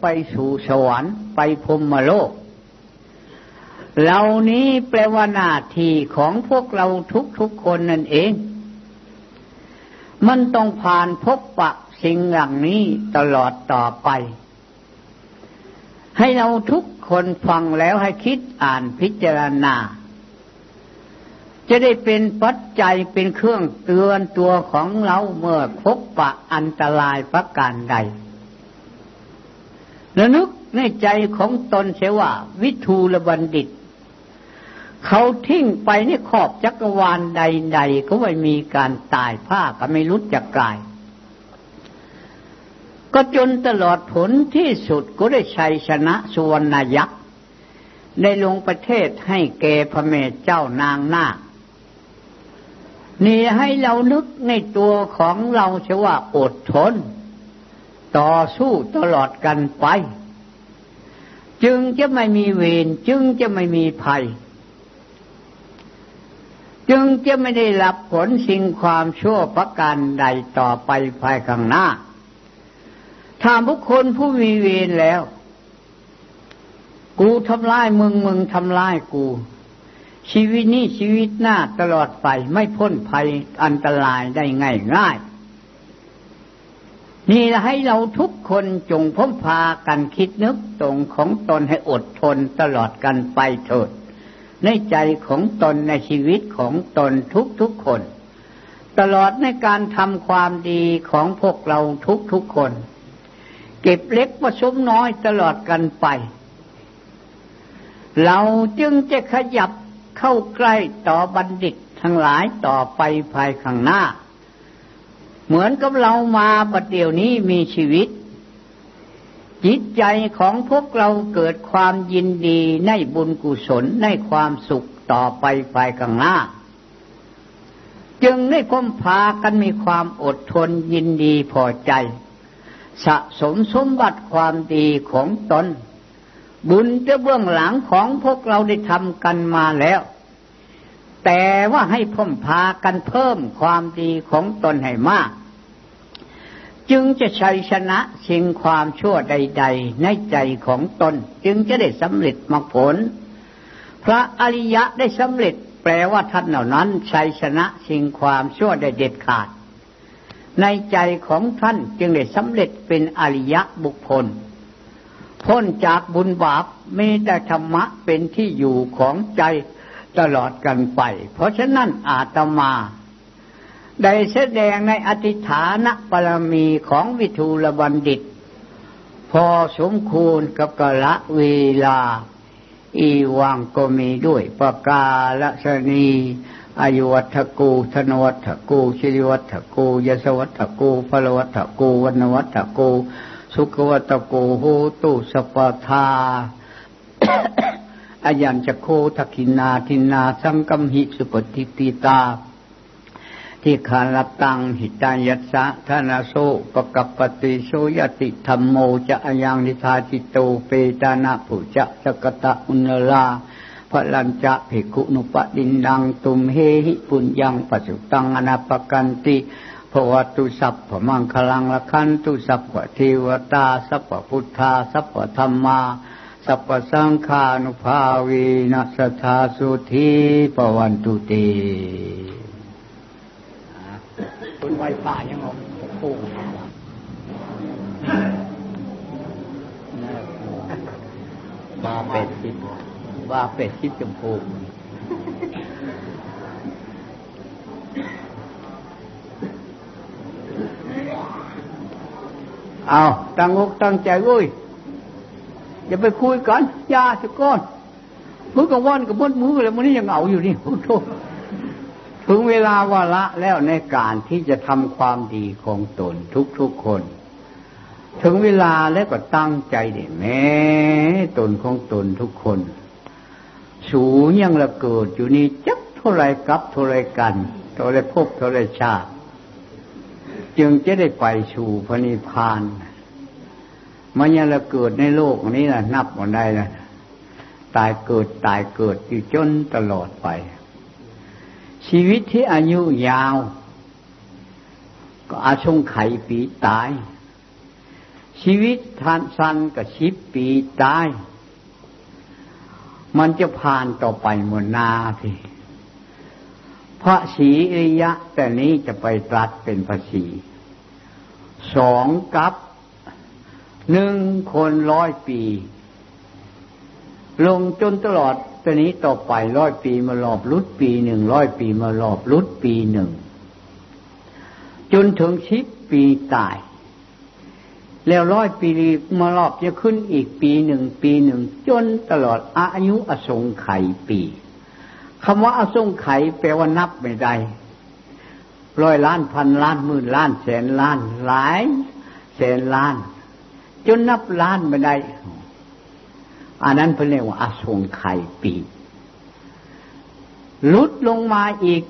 ไปสู่สวรรค์ไปพรมโลก เหล่านี้แปลว่าหน้าที่ของพวกเราทุกๆคนนั่นเอง มันต้องผ่านพบปะสิ่งเหล่านี้ตลอดต่อไป ให้เราทุกคนฟังแล้วให้คิดอ่านพิจารณา จะได้เป็นปัจจัยเป็นเครื่องเตือนตัวของเราเมื่อพบปะอันตรายประการใด และนึกในใจของตนเสียว่า วิทูลบัณฑิต เขาทิ้งไปในขอบจักรวาลใด ๆ ก็ไม่มีการตายผ้าก็ไม่รู้จักกาย ก็จนตลอดผลที่สุดก็ได้ชัยชนะสุวรรณยักษ์ได้ลงประเทศให้แก่พระเมธเจ้านางนาคนี่ให้เรานึกในตัวของเราเสียว่าอดทน ต่อสู้ตลอดกันไป จึงจะไม่มีเวรจึงจะไม่มีภัย จึงจะไม่ได้รับผลสิ่งความชั่วประการใดต่อไปภายข้างหน้า ถ้าบุคคลผู้มีเวรแล้ว กูทำลายมึงมึงทำลายกูชีวิตนี้ชีวิตหน้าตลอดไปไม่พ้นภัยอันตรายได้ง่ายง่าย นี่ให้เราทุกคนจงพ้มพากันคิดนึกตรงของตนให้อดทนตลอดกันไปเถิด ในใจของตนในชีวิตของตนทุกทุกคน ตลอดในการทำความดีของพวกเราทุกทุกคน เก็บเล็กผสมน้อยตลอดกันไป เราจึงจะขยับเข้าใกล้ต่อบัณฑิตทั้งหลายต่อไปภายข้างหน้า เหมือนกับเรามาบัดเดี๋ยวนี้มีชีวิต จิตใจของพวกเราเกิดความยินดีในบุญกุศลในความสุขต่อไปภายข้างหน้า จึงได้ค้มพากันมีความอดทนยินดีพอใจ สะสมสมบัติความดีของตน บุญจะเบื้องหลังของพวกเราได้ทำกันมาแล้ว แต่ว่าให้พ่มพากันเพิ่มความดีของตนให้มาก จึงจะชัยชนะสิ่งความชั่วใด ๆ ในใจของตน จึงจะได้สำเร็จมรรคผล พระอริยะได้สำเร็จแปลว่าท่านเหล่านั้นชัยชนะสิ่งความชั่วได้เด็ดขาด ในใจของท่านจึงได้สำเร็จเป็นอริยะบุคคลพ้นจากบุญบาปมีแต่ธรรมะเป็นที่อยู่ของใจ ตลอดกันไป เพราะฉะนั้นอาตมาได้แสดงในอธิฐานปรมีของวิทูลบัณฑิต พอสมควรกับกละเวลา อีวังก็มีด้วยประกาลสนีอายุวัฏกูธนวัฏกูชิริวัฏกูยศวัฏกูพลวัฏกูวันวัฏกู สุขวัฏกูโหตุสปทา อายัญจะโคทักินาทินาสังกัมหิสุปฏิติตาทิคาลตังหิตายัสสะธนาโสปกับปฏิโสยติธรรมโมจะยังนิทาจิตโตเปตานาผูจะสกตะอุนลาพลัญจะภิกุนุปดินดังตุมเฮหิปุญญังปัสุตังอนาปกันติภวตุสัพพมังคลังละคันตุสัพพเทวตาสัพพพุทธาสัพพธรรมา สัพสังฆานุภาวีนัสธาสุธีปวันตุเตนไวป่ายังเอาโค้งว่าเป็ดชิดว่าเป็ดชิดจมพูเอาตั้งอกตั้งใจเว้ย อย่าไปคุยกันยาสิก้อนมือกับวันกับมดมือแล้วมันนี่ยังเหงาอยู่นี่โอ้โหถึงเวลาวาระแล้วในการที่จะทำความดีของตนทุกๆคน ถึงเวลาแล้วก็ตั้งใจเด็แม้ตนของตนทุกคน สูยังละเกิดอยู่นี่จักเท่าไรกับเท่าไรกันเท่าไรพบเท่าไรชาติ จึงจะได้ไปสู่พระนิพพาน มันยังละเกิดในโลกนี้นะนับวันได้นะตายเกิดตายเกิดอยู่จนตลอดไป ชีวิตที่อายุยาว ก็อาชงไขปีตาย ชีวิตทานสันกับชิบปีตาย มันจะผ่านต่อไปหมดนาพี่พระศีริยะแต่นี้จะไปตรัสเป็นภาษีสองกับ หนึ่งคนร้อยปี ลงจนตลอดตอนนี้ต่อไปร้อยปีมารอบรุดปีหนึ่งร้อยปีมารอบรุดปีหนึ่ง จนถึงชิปปีตาย แล้วร้อยปีมารอบจะขึ้นอีกปีหนึ่งปีหนึ่ง จนตลอดอายุอสงไขยปีคำว่าอสงไขยแปลว่านับไม่ได้ร้อยล้านพันล้านหมื่นล้านแสนล้านหลายแสนล้าน จนนับล้านไม่ได้ อันนั้นเป็นเรียกว่าอสงไขยปีลุดลงมาอีก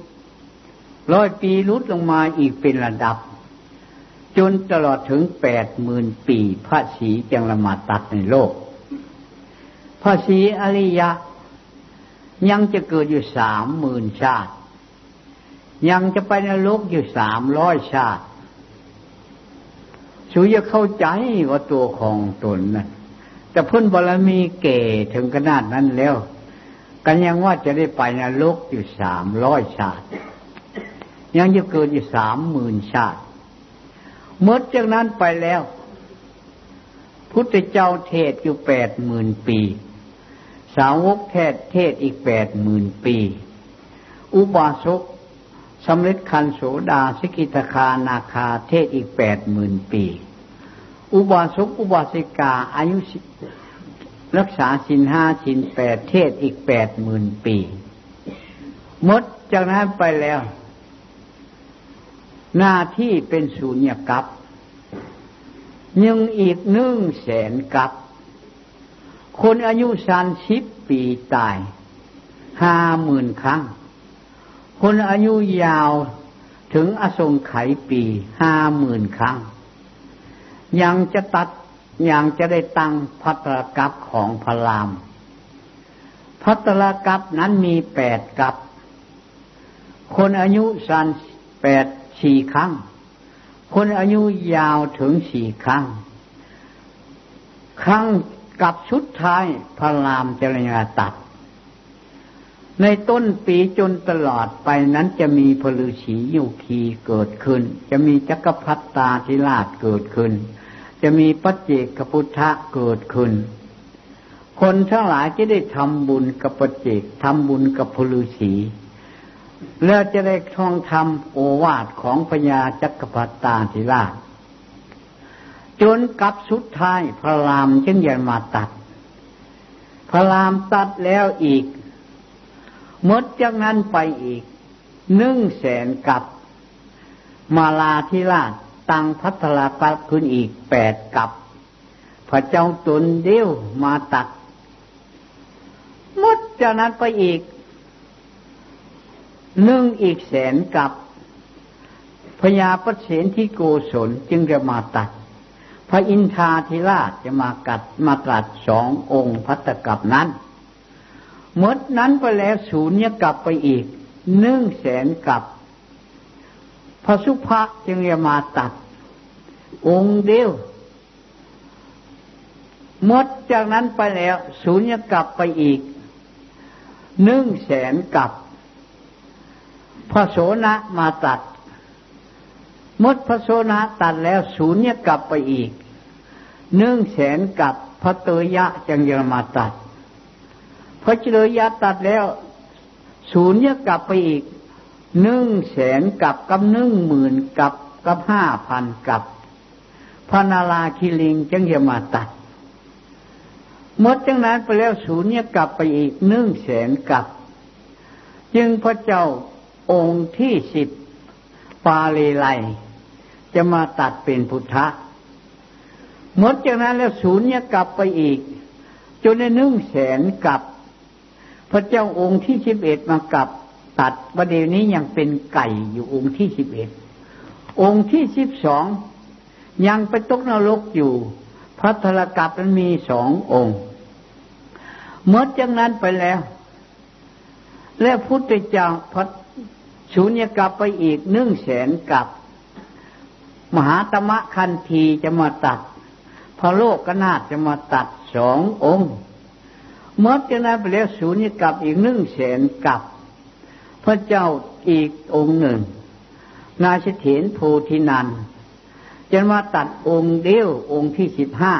ร้อยปีลุดลงมาอีกเป็นระดับ จนตลอดถึงแปดหมื่นปี พระศรีจังละมาตัดในโลก พระศรีอริยะ ยังจะเกิดอยู่สามหมื่นชาติ ยังจะไปในโลกอยู่สามร้อยชาติ สุยเข้าใจว่าตัวของตนนะแต่พ้นบารมีเก่ถึงขนาดนั้นแล้ว กันยังว่าจะได้ไปนรกอยู่สามร้อยชาติ ยังจะเกิดอยู่สามหมื่นชาติเมื่อจากนั้นไปแล้ว พุทธเจ้าเทศอยู่แปดหมื่นปี สาวกเทศเทศอีกแปดหมื่นปี อุบาสกสำเร็จคันโสดาสกิทาคานาคาเทศอีกแปดหมื่นปี อุบาสกอุบาสิกาอายุรักษาสินห้าสินแปดเทศอีกแปดหมื่นปีมดจากนั้นไปแล้ว หน้าที่เป็นศูนย์กับยังอีกหนึ่งแสนกับ คนอายุสานสิบปีตายห้าหมื่นครั้ง คนอายุยาวถึงอสงไขยปีห้าหมื่นครั้ง ยังจะตัดยังจะได้ตั้งพัตรกับของพระราม พัตรกับนั้นมีแปดกับ คนอายุสั้นแปดสี่ครั้ง คนอายุยาวถึงสี่ครั้ง ครั้งกับชุดท้ายพระรามจะรยาตัด ในต้นปีจนตลอดไปนั้นจะมีพลือฉียุคีเกิดขึ้น จะมีจักรพรรดิตาธิราชเกิดขึ้น จะมีปัจเจกพุทธะเกิดขึ้น คนทั้งหลายจะได้ทำบุญกับปัจเจกทำบุญกับพลุสีแล้วจะได้ท่องทำโอวาทของพญาจักรพรรดิธิราชจนกับสุดท้ายพระรามจึงยันมาตัด พระรามตัดแล้วอีกมดจากนั้นไปอีกหนึ่งแสนกับมาลาธิราช ตังพัทลากับขึ้นอีกแปดกับ พระเจ้าตนเดียวมาตัดมดจากนั้นไปอีกหนึ่งอีกแสนกับพญาปเสนที่โกศลจึงจะมาตัด พระอินทาธิราชจะมากัดมาตรัสสององค์พัตกับนั้นมดนั้นไปแล้วศูนย์กลับไปอีกหนึ่งแสนกับ พระสุภะจึงจะมาตัด องค์เดียวหมดจากนั้นไปแล้วศูนย์กลับไปอีกหนึ่งแสนกับ พระโสนะมาตัดมดพระโสนะตัดแล้วศูนย์กลับไปอีกหนึ่งแสนกับพระเตยะจังยมาตัด พระเจริยะตัดแล้วศูนย์กลับไปอีก หนึ่งแสนกับกับหนึ่งหมื่นกับกับห้าพันกับพระนาราคิลิงจึงจะมาตัดหมดจังนั้นไปแล้วศูนย์เนี่ยกลับไปอีกหนึ่งแสนกับ จึงพระเจ้าองค์ที่สิบปาเลไลจะมาตัดเป็นพุทธะหมดจากนั้นแล้วศูนย์เนี่ยกลับไปอีก จนในหนึ่งแสนกับ พระเจ้าองค์ที่สิบเอ็ดมากับ ตัดประเดี๋ยวนี้ยังเป็นไก่อยู่องค์ที่สิบเอ็ดองค์ที่สิบสองยังไปตกนรกอยู่พระธรกับมันมีสององค์เมื่อจากนั้นไปแล้ว แล้วพุทธเจ้าพระชูญยกับไปอีกหนึ่งแสนกับ มหาตมะคันทีจะมาตัด พระโลกก็น่าจะมาตัดสององค์เมื่อจะนั้นไปแล้วศูนย์กับอีกหนึ่งแสนกับ พระเจ้าอีกองค์หนึ่ง นาชเถนโพธินันจะมาตัดองค์เดียวองค์ที่สิบห้า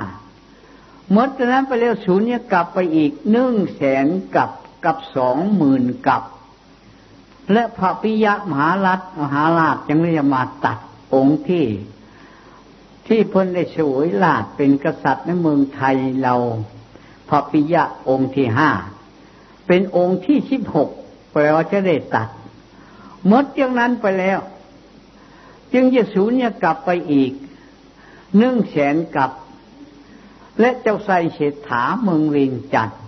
เมื่อจะนั้นไปแล้วศูนย์เนี่ยกลับไปอีกหนึ่งแสนกับกับสองหมื่นกับ และพระปิยะมหารัฐมหาราชยังไม่จะมาตัดองค์ที่ ที่พ้นได้สวยลาดเป็นกษัตริย์ในเมืองไทยเราพระปิยะองค์ที่ห้าเป็นองค์ที่สิบหก ปลว่าจะได้ตัดหมดจากนั้นไปแล้ว จึงจะสูญกลับไปอีกหนึ่งแสนกับ และเจ้าไซเศรษฐาเมืองเวียงจันทร์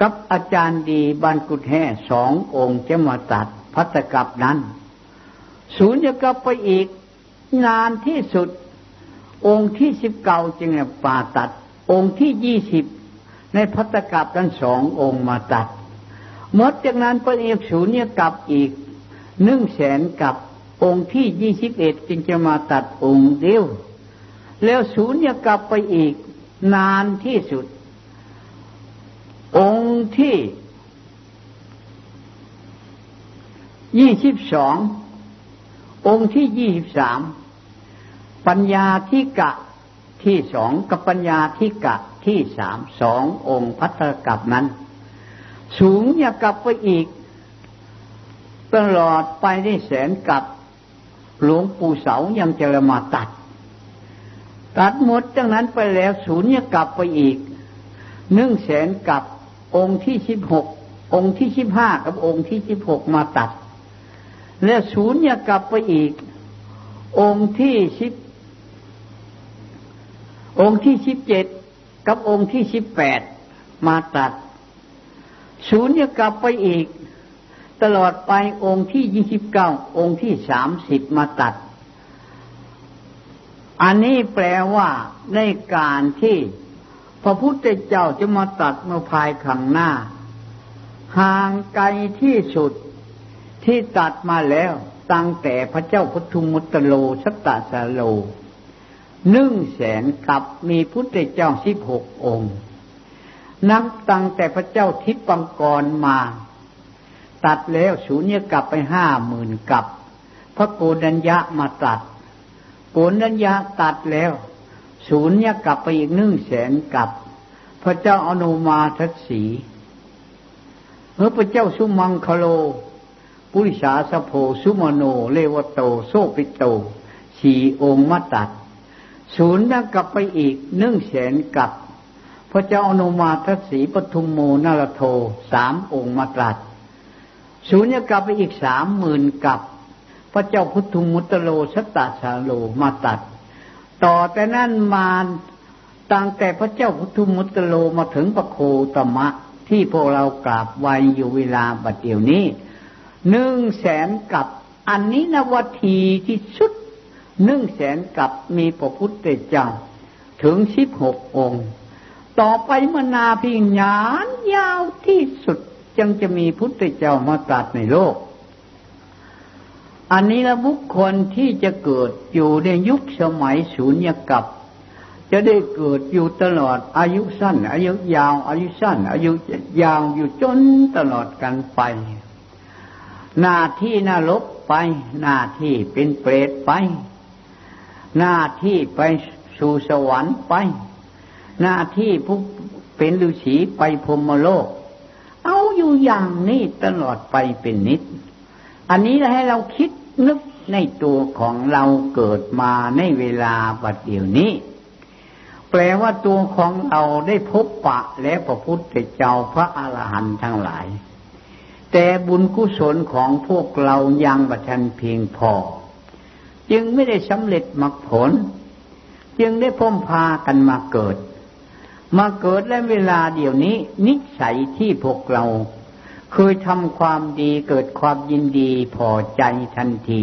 กับอาจารย์ดีบันกุฎแห่สององค์จะมาตัดพัตกับนั้นสูญกลับไปอีกนานที่สุด องค์ที่สิบเก้าจึงป่าตัด องค์ที่ยี่สิบในพัตกับทั้งสององค์มาตัด หมดจากนั้นพระเอกศูนย์เนี่ยกลับอีกหนึ่งแสนกับองค์ที่ยี่สิบเอ็ดจึงจะมาตัดองค์เดียว แล้วศูนย์เนี่ยกลับไปอีกนานที่สุด องค์ที่ยี่สิบสององค์ที่ยี่สิบสามปัญญาที่กะที่สองกับปัญญาที่กะที่สามสององค์พัทธกับนั้น สูงอย่ากลับไปอีก ตลอดไปได้แสนกับ หลวงปู่เสายังจะมาตัด ตัดหมดจากนั้นไปแล้วศูนย์อย่ากลับไปอีกหนึ่งแสนกับองค์ที่สิบหกองค์ที่สิบห้ากับองค์ที่สิบหกมาตัด แล้วศูนย์อย่ากลับไปอีก องค์ที่สิบองค์ที่สิบเจ็ดกับองค์ที่สิบแปดมาตัด ศูนย์จะกลับไปอีก ตลอดไปองค์ที่ยี่สิบเก้าองค์ที่สามสิบมาตัด อันนี้แปลว่าในการที่พระพุทธเจ้าจะมาตัดเมื่อภายข้างหน้า ห่างไกลที่สุดที่ตัดมาแล้วตั้งแต่พระเจ้าพุทธมุตโลสัตตสโลหนึ่งแสนกับมีพุทธเจ้าสิบหกองค์ นับตั้งแต่พระเจ้าทิพปังกรมา ตัดแล้วศูนย์กลับไปห้าหมื่นกับ พระโกดัญญะมาตัด โกดัญญะตัดแล้ว ศูนย์กลับไปอีกหนึ่งแสนกับ พระเจ้าอนุมาทัศสีเมื่อพระเจ้าสุมังคโล ปุริสาสโพสุมโน เลวโตโซปิโต สี่องค์มาตัด ศูนย์กลับไปอีกหนึ่งแสนกับ ระเจ้าอนุมาทศีปทุมโมนารโทสามองค์มาตรัสศูนย์กลับไปอีกสามหมื่นกับ พระเจ้าพุทธมุตโลสตาสาโลมาตัด ต่อแต่นั้นมาตั้งแต่พระเจ้าพุทธมุตโลมาถึงปะโคตมะ ที่พวกเรากราบไหวอยู่เวลาบัดเดี๋ยวนี้หนึ่งแสนกับอันนี้นวทีที่สุดหนึ่งแสนกับมีพระพุทธเจ้าถึงสิบหกองค์ ต่อไปมนาพิญญานยาวที่สุดจึงจะมีพุทธเจ้ามาตรัสในโลก อันนี้ละบุคคลที่จะเกิดอยู่ในยุคสมัยศูนย์กับ จะได้เกิดอยู่ตลอดอายุสั้น อายุยาว อายุสั้น อายุยาวอยู่จนตลอดกันไป หน้าที่นรกไป หน้าที่เป็นเปรตไป หน้าที่ไปสู่สวรรค์ไป หน้าที่ผู้เป็นฤาษีไปพรมโลก เอาอยู่อย่างนี้ตลอดไปเป็นนิด อันนี้ให้เราคิดนึกในตัวของเราเกิดมาในเวลาบัดเดี๋ยวนี้ แปลว่าตัวของเราได้พบปะและพระพุทธเจ้าพระอรหันต์ทั้งหลาย แต่บุญกุศลของพวกเรายังบัชันเพียงพอ จึงไม่ได้สำเร็จมรรคผล จึงได้พ้มพากันมาเกิด มาเกิดและเวลาเดี๋ยวนี้ นิสัยที่พวกเรา เคยทำความดีเกิดความยินดีพอใจทันที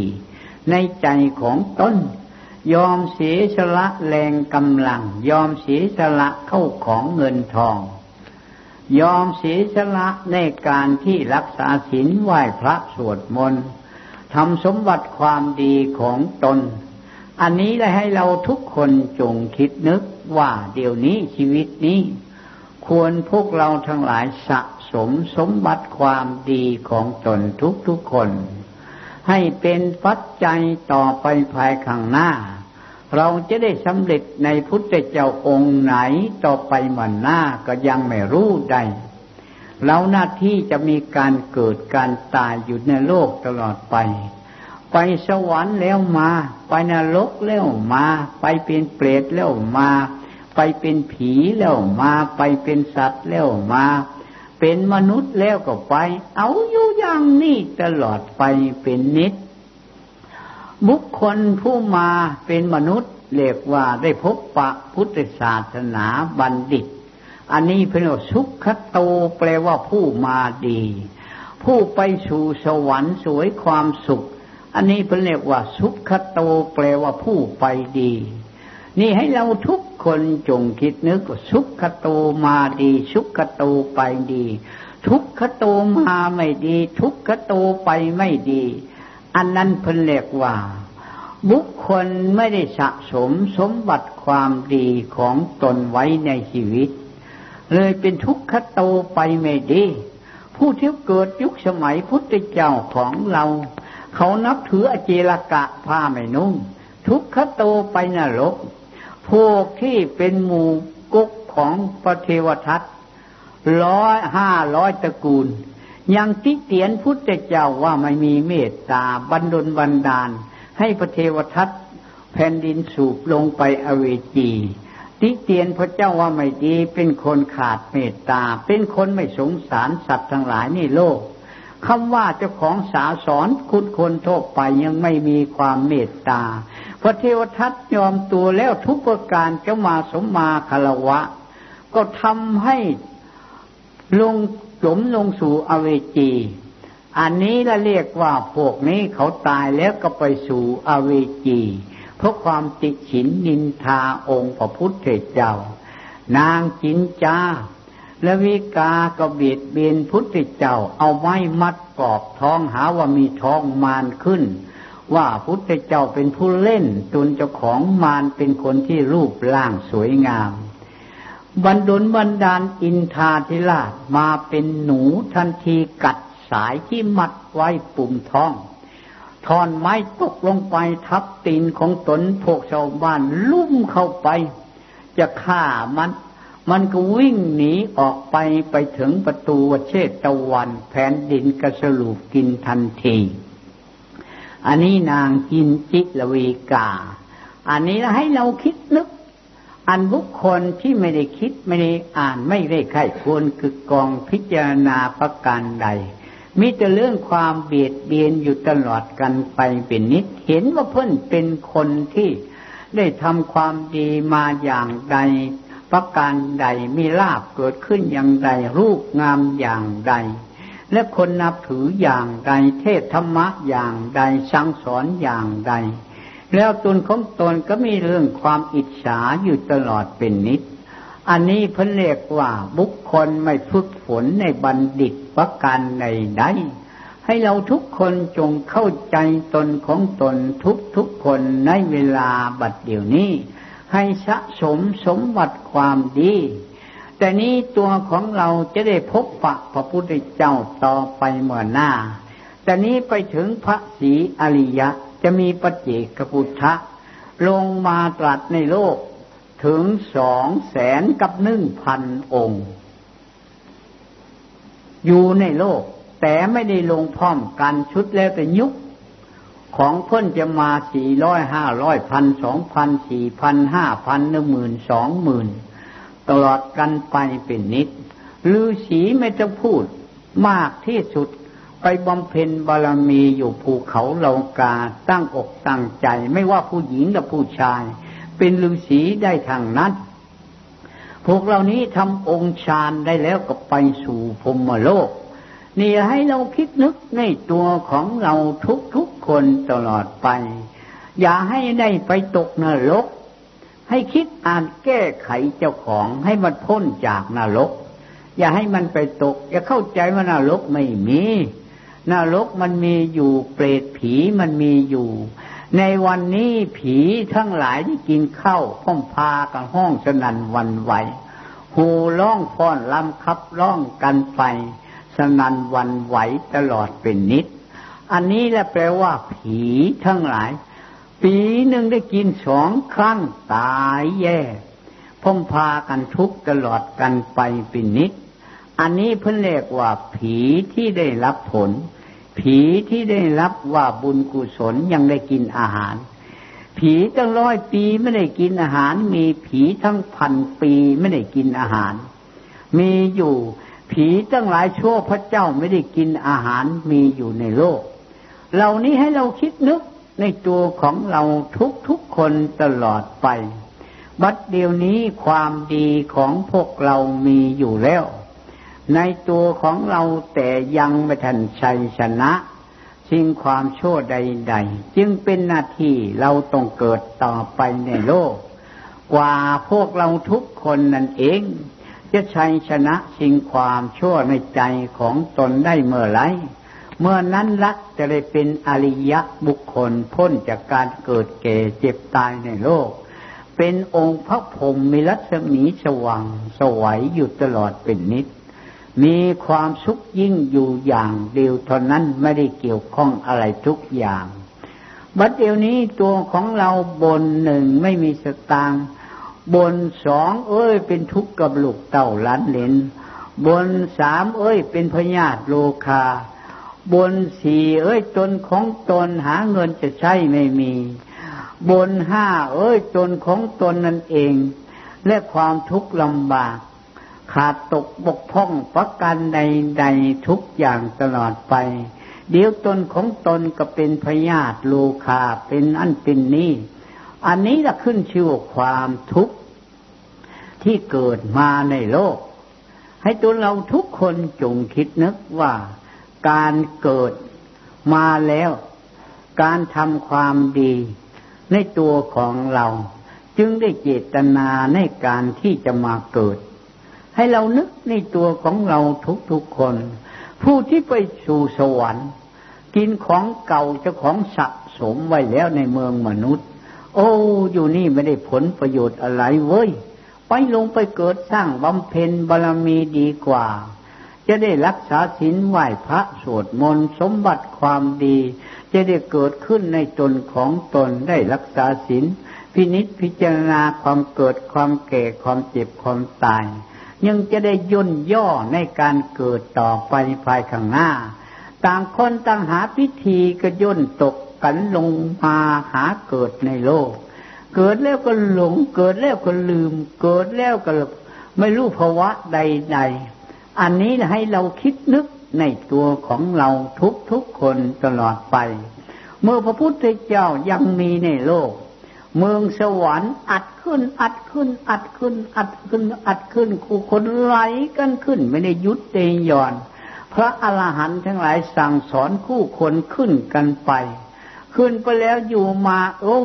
ในใจของต้น ยอมเสียสละแรงกำลัง ยอมเสียสละเข้าของเงินทอง ยอมเสียสละในการที่รักษาศีลไหว้พระสวดมนต์ทำสมบัติความดีของตน อันนี้เลยให้เราทุกคนจงคิดนึกว่าเดี๋ยวนี้ชีวิตนี้ ควรพวกเราทั้งหลายสะสมสมบัติความดีของตนทุกทุกคน ให้เป็นปัจจัยต่อไปภายข้างหน้า เราจะได้สำเร็จในพุทธเจ้าองค์ไหนต่อไปมันหน้าก็ยังไม่รู้ได้เราหน้าที่จะมีการเกิดการตายอยู่ในโลกตลอดไป ไปสวรรค์แล้วมา ไปนรกแล้วมา ไปเป็นเปรตแล้วมา ไปเป็นผีแล้วมา ไปเป็นสัตว์แล้วมา เป็นมนุษย์แล้วก็ไป เอาอยู่อย่างนี้ตลอดไปเป็นนิด บุคคลผู้มาเป็นมนุษย์เรียกว่าได้พบปะพุทธศาสนาบัณฑิต อันนี้เป็นว่าสุขโตแปลว่าผู้มาดี ผู้ไปสู่สวรรค์สวยความสุข อันนี้เป็นเรียกว่า สุขโตแปลว่าผู้ไปดี นี่ให้เราทุกคนจงคิดนึกสุขโตมาดี สุขโตไปดี ทุกขโตมาไม่ดี ทุกขโตไปไม่ดี อันนั้นเพิ่นเรียกว่า บุคคลไม่ได้สะสมสมบัติความดีของตนไว้ในชีวิต เลยเป็นทุกขโตไปไม่ดี ผู้ที่เกิดยุคสมัยพุทธเจ้าของเรา เขานับถืออเจลกะผ้าไม่นุ่ง ทุกขโตไปนรก พวกที่เป็นหมู่กุกของพระเทวทัตร้อยห้าร้อยตระกูล ยังติเตียนพุทธเจ้าว่าไม่มีเมตตาบันดลบันดาล ให้พระเทวทัตแผ่นดินสูบลงไปอเวจีติเตียนพระเจ้าว่าไม่ดีเป็นคนขาดเมตตา เป็นคนไม่สงสารสัตว์ทั้งหลายนี่โลก คำว่าเจ้าของสาสอนคุณคนทั่วไปยังไม่มีความเมตตา พระเทวทัตยอมตัวแล้วทุกประการจ้ามาสมมาคารวะ ก็ทำให้ลงจมลงสู่อเวจี อันนี้ละเรียกว่าพวกนี้เขาตายแล้วก็ไปสู่อเวจี เพราะความติฉินนินทาองค์พระพุทธเจ้านางจินจา และวิกาก็เบีดเบียนพุทธเจ้าเอาไม้มัดกรอบท้องหาว่ามีท้องมารขึ้น ว่าพุทธเจ้าเป็นผู้เล่นตุนเจ้าของมารเป็นคนที่รูปร่างสวยงามบรรดลบรรดาลอินทาธิราชมาเป็นหนูทันทีกัดสายที่มัดไว้ปุ่มท้อง ทอนไม้ตกลงไปทับตีนของตนพวกชาวบ้านลุ่มเข้าไป จะฆ่ามัน มันก็วิ่งหนีออกไปไปถึงประตูเชตะวันแผ่นดินกระสลูกกินทันที อันนี้นางกินจิลวีกา อันนี้ให้เราคิดนึก อันบุคคลที่ไม่ได้คิดไม่ได้อ่านไม่ได้ไข้ควรคือกองพิจารณาประการใด มีแต่เรื่องความเบียดเบียนอยู่ตลอดกันไปเป็นนิด เห็นว่าเพิ่อนเป็นคนที่ได้ทำความดีมาอย่างใด ประการใดมีลาบเกิดขึ้นอย่างใด รูปงามอย่างใด และคนนับถืออย่างใดเทศธรรมะอย่างใดสั่งสอนอย่างใด แล้วตนของตนก็มีเรื่องความอิจฉาอยู่ตลอดเป็นนิด อันนี้เพิ่นเรียกว่าบุคคลไม่ฝึกฝนในบัณฑิตประการใดใดให้เราทุกคนจงเข้าใจตนของตนทุกทุกคนในเวลาบัดเดี๋ยวนี้ ให้สะสมสมบัติความดี แต่นี้ตัวของเราจะได้พบปะพระพุทธเจ้าต่อไปเมื่อหน้า แต่นี้ไปถึงพระศรีอริยะจะมีปเจกพุทธะลงมาตรัสในโลกถึงสองแสนกับหนึ่งพันองค์ อยู่ในโลก แต่ไม่ได้ลงพร้อมกันชุดแล้วแต่ยุค ของเพิ่นจะมาสี่ร้อยห้าร้อยพันสองพันสี่พันห้าพันหนึ่งหมื่นสองหมื่นตลอดกันไปเป็นนิดฤาษีไม่จะพูดมากที่สุดไปบำเพ็ญบารมีอยู่ภูเขาเลากาตั้งอกตั้งใจ ไม่ว่าผู้หญิงและผู้ชาย เป็นฤาษีได้ทางนั้นพวกเรานี้ทำองค์ฌานได้แล้วก็ไปสู่พรมโลก นี่ให้เราคิดนึกในตัวของเราทุกทุกคนตลอดไป อย่าให้ได้ไปตกนรก ให้คิดอ่านแก้ไขเจ้าของให้มันพ้นจากนรก อย่าให้มันไปตก อย่าเข้าใจว่านรกไม่มีนรกมันมีอยู่เปรตผีมันมีอยู่ ในวันนี้ผีทั้งหลายที่กินข้าวพ้อมพากันห้องสนันวันไหวหูร้องฟ้อนลำคับร้องกันไป สนันวันไหวตลอดเป็นนิด อันนี้แหละแปลว่าผีทั้งหลาย ปีหนึ่งได้กินสองครั้งตายแย่พ้อมพากันทุกตลอดกันไปเป็นนิด อันนี้เพิ่นเรียกว่าผีที่ได้รับผล ผีที่ได้รับว่าบุญกุศลยังได้กินอาหาร ผีตั้งร้อยปีไม่ได้กินอาหาร มีผีทั้งพันปีไม่ได้กินอาหาร มีอยู่ ผีตั้งหลายชั่วพระเจ้าไม่ได้กินอาหารมีอยู่ในโลก เหล่านี้ให้เราคิดนึกในตัวของเราทุกทุกคนตลอดไป บัดเดียวนี้ความดีของพวกเรามีอยู่แล้ว ในตัวของเราแต่ยังไม่ทันชัยชนะสิ่งความชั่วใด ๆ จึงเป็นหน้าที่เราต้องเกิดต่อไปในโลก กว่าพวกเราทุกคนนั่นเอง จะชัยชนะสิ่งความชั่วในใจของตนได้เมื่อไร เมื่อนั้นละจะได้เป็นอริยะบุคคลพ้นจากการเกิดแก่เจ็บตายในโลก เป็นองค์พระพรหมมีรัศมีสว่างสวัยอยู่ตลอดเป็นนิด มีความสุขยิ่งอยู่อย่างเดียวเท่านั้นไม่ได้เกี่ยวข้องอะไรทุกอย่าง บัดเดี๋ยวนี้ตัวของเราบนหนึ่งไม่มีสตางค์ บนสองเอ้ยเป็นทุกข์กับลูกเต่าล้านเลนบนสามเอ้ยเป็นพญาติโลคา บนสี่เอ้ยตนของตนหาเงินจะใช้ไม่มี บนห้าเอ้ยตนของตนนั่นเอง และความทุกข์ลำบาก ขาดตกบกพร่องประการใดๆทุกอย่างตลอดไป เดี๋ยวตนของตนก็เป็นพยาธิโลคาเป็นอันเป็นนี้ อันนี้ละขึ้นชื่อความทุกข์ที่เกิดมาในโลก ให้ตัวเราทุกคนจงคิดนึกว่าการเกิดมาแล้ว การทำความดีในตัวของเรา จึงได้เจตนาในการที่จะมาเกิด ให้เรานึกในตัวของเราทุกๆคน ผู้ที่ไปสู่สวรรค์ กินของเก่าเจ้าของสะสมไว้แล้วในเมืองมนุษย์ โอ้อยู่นี่ไม่ได้ผลประโยชน์อะไรเว้ย ไปลงไปเกิดสร้างบำเพ็ญบารมีดีกว่า จะได้รักษาศีลไหว้พระสวดมนต์สมบัติความดี จะได้เกิดขึ้นในตนของตนได้รักษาศีลพินิษพิจารณาความเกิดความแก่ความเจ็บความตาย ยังจะได้ย่นย่อในการเกิดต่อไปภายข้างหน้า ต่างคนต่างหาพิธีก็ย่นตก กันลงมาหาเกิดในโลก เกิดแล้วก็หลง เกิดแล้วก็ลืม เกิดแล้วก็ไม่รู้ภาวะใด ๆ อันนี้ให้เราคิดนึกในตัวของเราทุกๆคนตลอดไป เมื่อพระพุทธเจ้ายังมีในโลก เมืองสวรรค์อัดขึ้น อัดขึ้น อัดขึ้น อัดขึ้น อัดขึ้นคู่คนไหลกันขึ้น ไม่ได้ยุดเตยย่อน พระอรหันต์ทั้งหลายสั่งสอนคู่คนขึ้นกันไป ขึ้นไปแล้วอยู่มา โอ้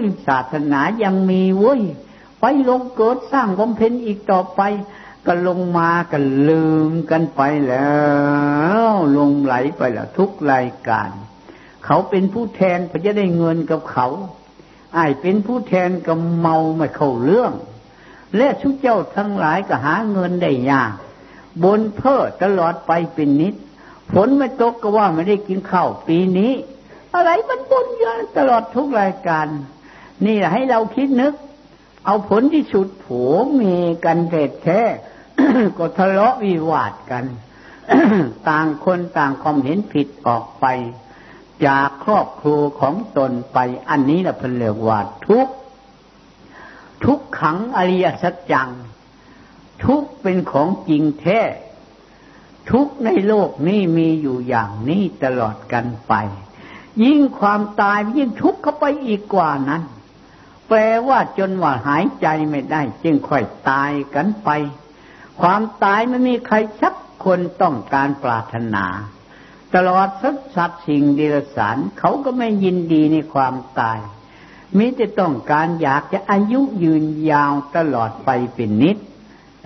ยศาสนายังมีเว้ยไปลงเกิดสร้างบำเพ็ญอีกต่อไปก็ลงมากันลืมกันไปแล้วลงไหลไปแล้วทุกรายการ เขาเป็นผู้แทนเพื่อจะได้เงินกับเขาไอ้เป็นผู้แทนก็เมาไม่เข้าเรื่อง และทุกเจ้าทั้งหลายก็หาเงินได้ยากบนเพ้อตลอดไปเป็นนิด ฝนไม่ตกก็ว่าไม่ได้กินข้าวปีนี้ อะไรมันบนเยอะตลอดทุกรายการ นี่แหละให้เราคิดนึก เอาผลที่สุดผัวเมียกันเด็ดแท้ก็ทะเลาะวิวาทกัน ต่างคนต่างความเห็นผิดออกไป จากครอบครัวของตนไป อันนี้แหละเป็นเรียกว่าทุกทุกขังอริยสัจจัง ทุกเป็นของจริงแท้ ทุกในโลกนี้มีอยู่อย่างนี้ตลอดกันไป ยิ่งความตายยิ่งทุกข์เข้าไปอีกกว่านั้น แปลว่าจนว่าหายใจไม่ได้ จึงค่อยตายกันไป ความตายไม่มีใครสักคนต้องการปรารถนา ตลอดสัสัตว์สิ่งเดรัจฉานเขาก็ไม่ยินดีในความตายมิจะต้องการอยากจะอายุยืนยาวตลอดไปเป็นนิด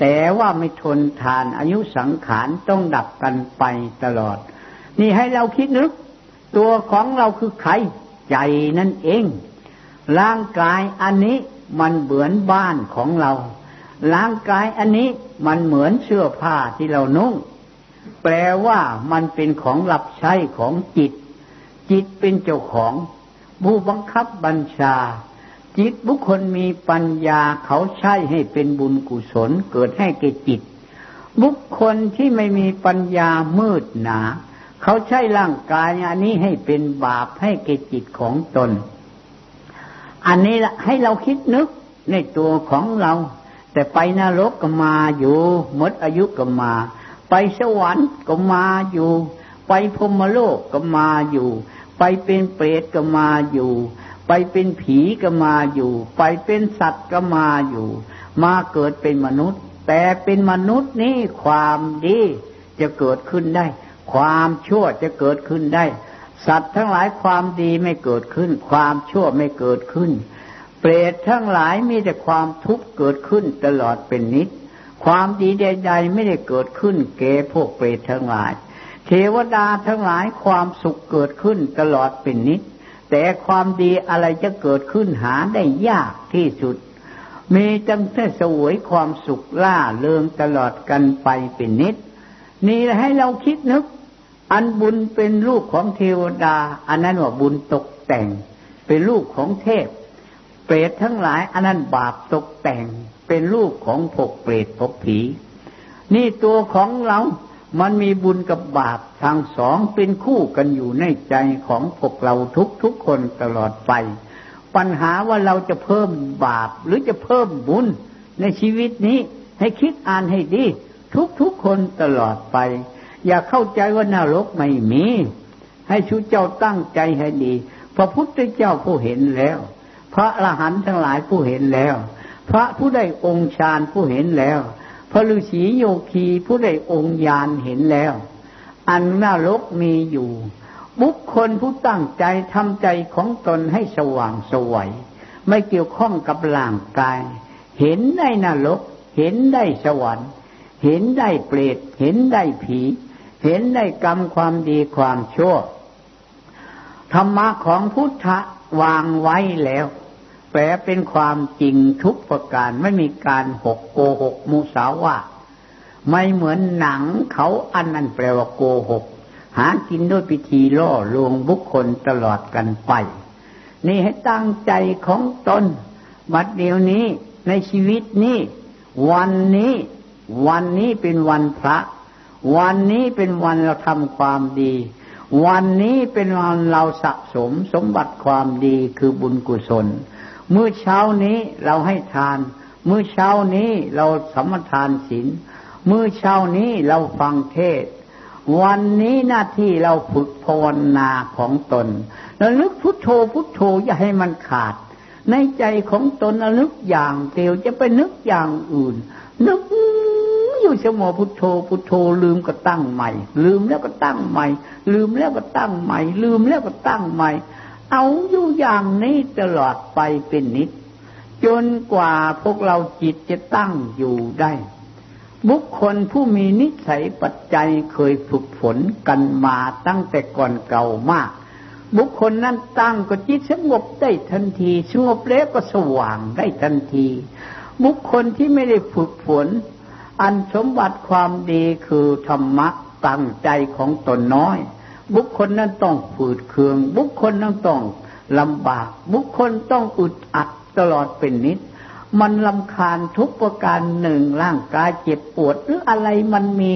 แต่ว่าไม่ทนทานอายุสังขารต้องดับกันไปตลอด นี่ให้เราคิดนึก ตัวของเราคือใครใจนั่นเอง ร่างกายอันนี้มันเหมือนบ้านของเรา ร่างกายอันนี้มันเหมือนเสื้อผ้าที่เรานุ่ง แปลว่ามันเป็นของหลับใช้ของจิต จิตเป็นเจ้าของ ผู้บังคับบัญชา จิตบุคคลมีปัญญาเขาใช้ให้เป็นบุญกุศลเกิดให้แก่จิต บุคคลที่ไม่มีปัญญามืดหนา เขาใช้ร่างกายอันนี้ให้เป็นบาปให้แก่จิตของตน อันนี้ให้เราคิดนึกในตัวของเรา แต่ไปนรกก็มาอยู่หมดอายุก็มา ไปสวรรค์ก็มาอยู่ ไปพรมโลกก็มาอยู่ ไปเป็นเปรตก็มาอยู่ ไปเป็นผีก็มาอยู่ ไปเป็นสัตว์ก็มาอยู่ มาเกิดเป็นมนุษย์ แต่เป็นมนุษย์นี่ความดีจะเกิดขึ้นได้ ความชั่วจะเกิดขึ้นได้ สัตว์ทั้งหลายความดีไม่เกิดขึ้น ความชั่วไม่เกิดขึ้น เปรตทั้งหลายมีแต่ความทุกข์เกิดขึ้นตลอดเป็นนิด ความดีใดๆไม่ได้เกิดขึ้นเกพวกเปรตทั้งหลาย เทวดาทั้งหลายความสุขเกิดขึ้นตลอดเป็นนิด แต่ความดีอะไรจะเกิดขึ้นหาได้ยากที่สุดมีจังแต่สวยความสุขล่าเริงตลอดกันไปเป็นนิด นี่ให้เราคิดนึก อันบุญเป็นลูกของเทวดา อันนั้นว่าบุญตกแต่ง เป็นลูกของเทพ เปรตทั้งหลาย อันนั้นบาปตกแต่ง เป็นลูกของพวกเปรตพวกผี นี่ตัวของเรา มันมีบุญกับบาปทางสองเป็นคู่กันอยู่ในใจของพวกเราทุกทุกคนตลอดไป ปัญหาว่าเราจะเพิ่มบาปหรือจะเพิ่มบุญในชีวิตนี้ ให้คิดอ่านให้ดี ทุกทุกคนตลอดไป อย่าเข้าใจว่านรกไม่มี ให้ชูเจ้าตั้งใจให้ดี พระพุทธเจ้าผู้เห็นแล้ว พระอรหันต์ทั้งหลายผู้เห็นแล้ว พระผู้ได้องค์ฌานผู้เห็นแล้ว พระฤาษีโยคีผู้ได้องค์ญาณเห็นแล้ว อันนรกมีอยู่ บุคคลผู้ตั้งใจทำใจของตนให้สว่างสวยไม่เกี่ยวข้องกับร่างกาย เห็นได้นรกเห็นได้สวรรค์ เห็นได้เปรตเห็นได้ผี เห็นได้กรรมความดีความชั่ว ธรรมะของพุทธะวางไว้แล้ว แปลเป็นความจริงทุกประการไม่มีการหกโกหกมุสาวาไม่เหมือนหนังเขาอันนั้นแปลว่าโกหก หากินด้วยพิธีล่อลวงบุคคลตลอดกันไป นี่ให้ตั้งใจของตนบัดเดียวนี้ในชีวิตนี้ วันนี้ วันนี้เป็นวันพระ วันนี้เป็นวันเราทำความดี วันนี้เป็นวันเราสะสมสมบัติความดีคือบุญกุศล เมื่อเช้านี้เราให้ทาน เมื่อเช้านี้เราสมทานศีลเมื่อเช้านี้เราฟังเทศ วันนี้หน้าที่เราฝึกภาวนาของตนระลึกพุทโธพุทโธอย่าให้มันขาด ในใจของตนระลึกอย่างเดียวจะไปนึกอย่างอื่น นึก อยู่เสมอพุทโธพุทโธลืมก็ตั้งใหม่ ลืมแล้วก็ตั้งใหม่ ลืมแล้วก็ตั้งใหม่ ลืมแล้วก็ตั้งใหม่ เอาอยู่อย่างนี้ตลอดไปเป็นนิด จนกว่าพวกเราจิตจะตั้งอยู่ได้ บุคคลผู้มีนิสัยปัจจัยเคยฝึกฝนกันมาตั้งแต่ก่อนเก่ามาก บุคคลนั้นตั้งก็จิตสงบได้ทันทีสงบแล้วก็สว่างได้ทันทีบุคคลที่ไม่ได้ฝึกฝน อันสมบัติความดีคือธรรมะตั้งใจของตนน้อย บุคคลนั้นต้องฝืดเคือง บุคคลนั้นต้องลำบาก บุคคลต้องอึดอัดตลอดเป็นนิด มันลำคาญทุกประการหนึ่งร่างกายเจ็บปวด หรืออะไรมันมี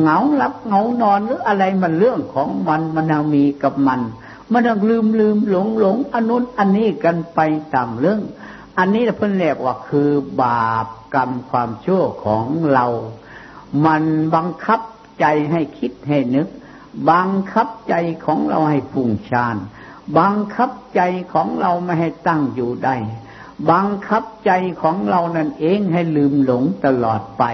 เหงารับเหงานอนหรืออะไรมันเรื่องของมันมันยังมีกับมันมันต้องลืมลืมหลงหลงอนุนอันนี้กันไปตามเรื่อง อันนี้เพิ่นเรียกว่าคือบาป กรรมความชั่วของเรา มันบังคับใจให้คิดให้นึก บังคับใจของเราให้ฟุ้งซ่านบังคับใจของเราไม่ให้ตั้งอยู่ได้ บังคับใจของเรานั่นเองให้ลืมหลงตลอดไป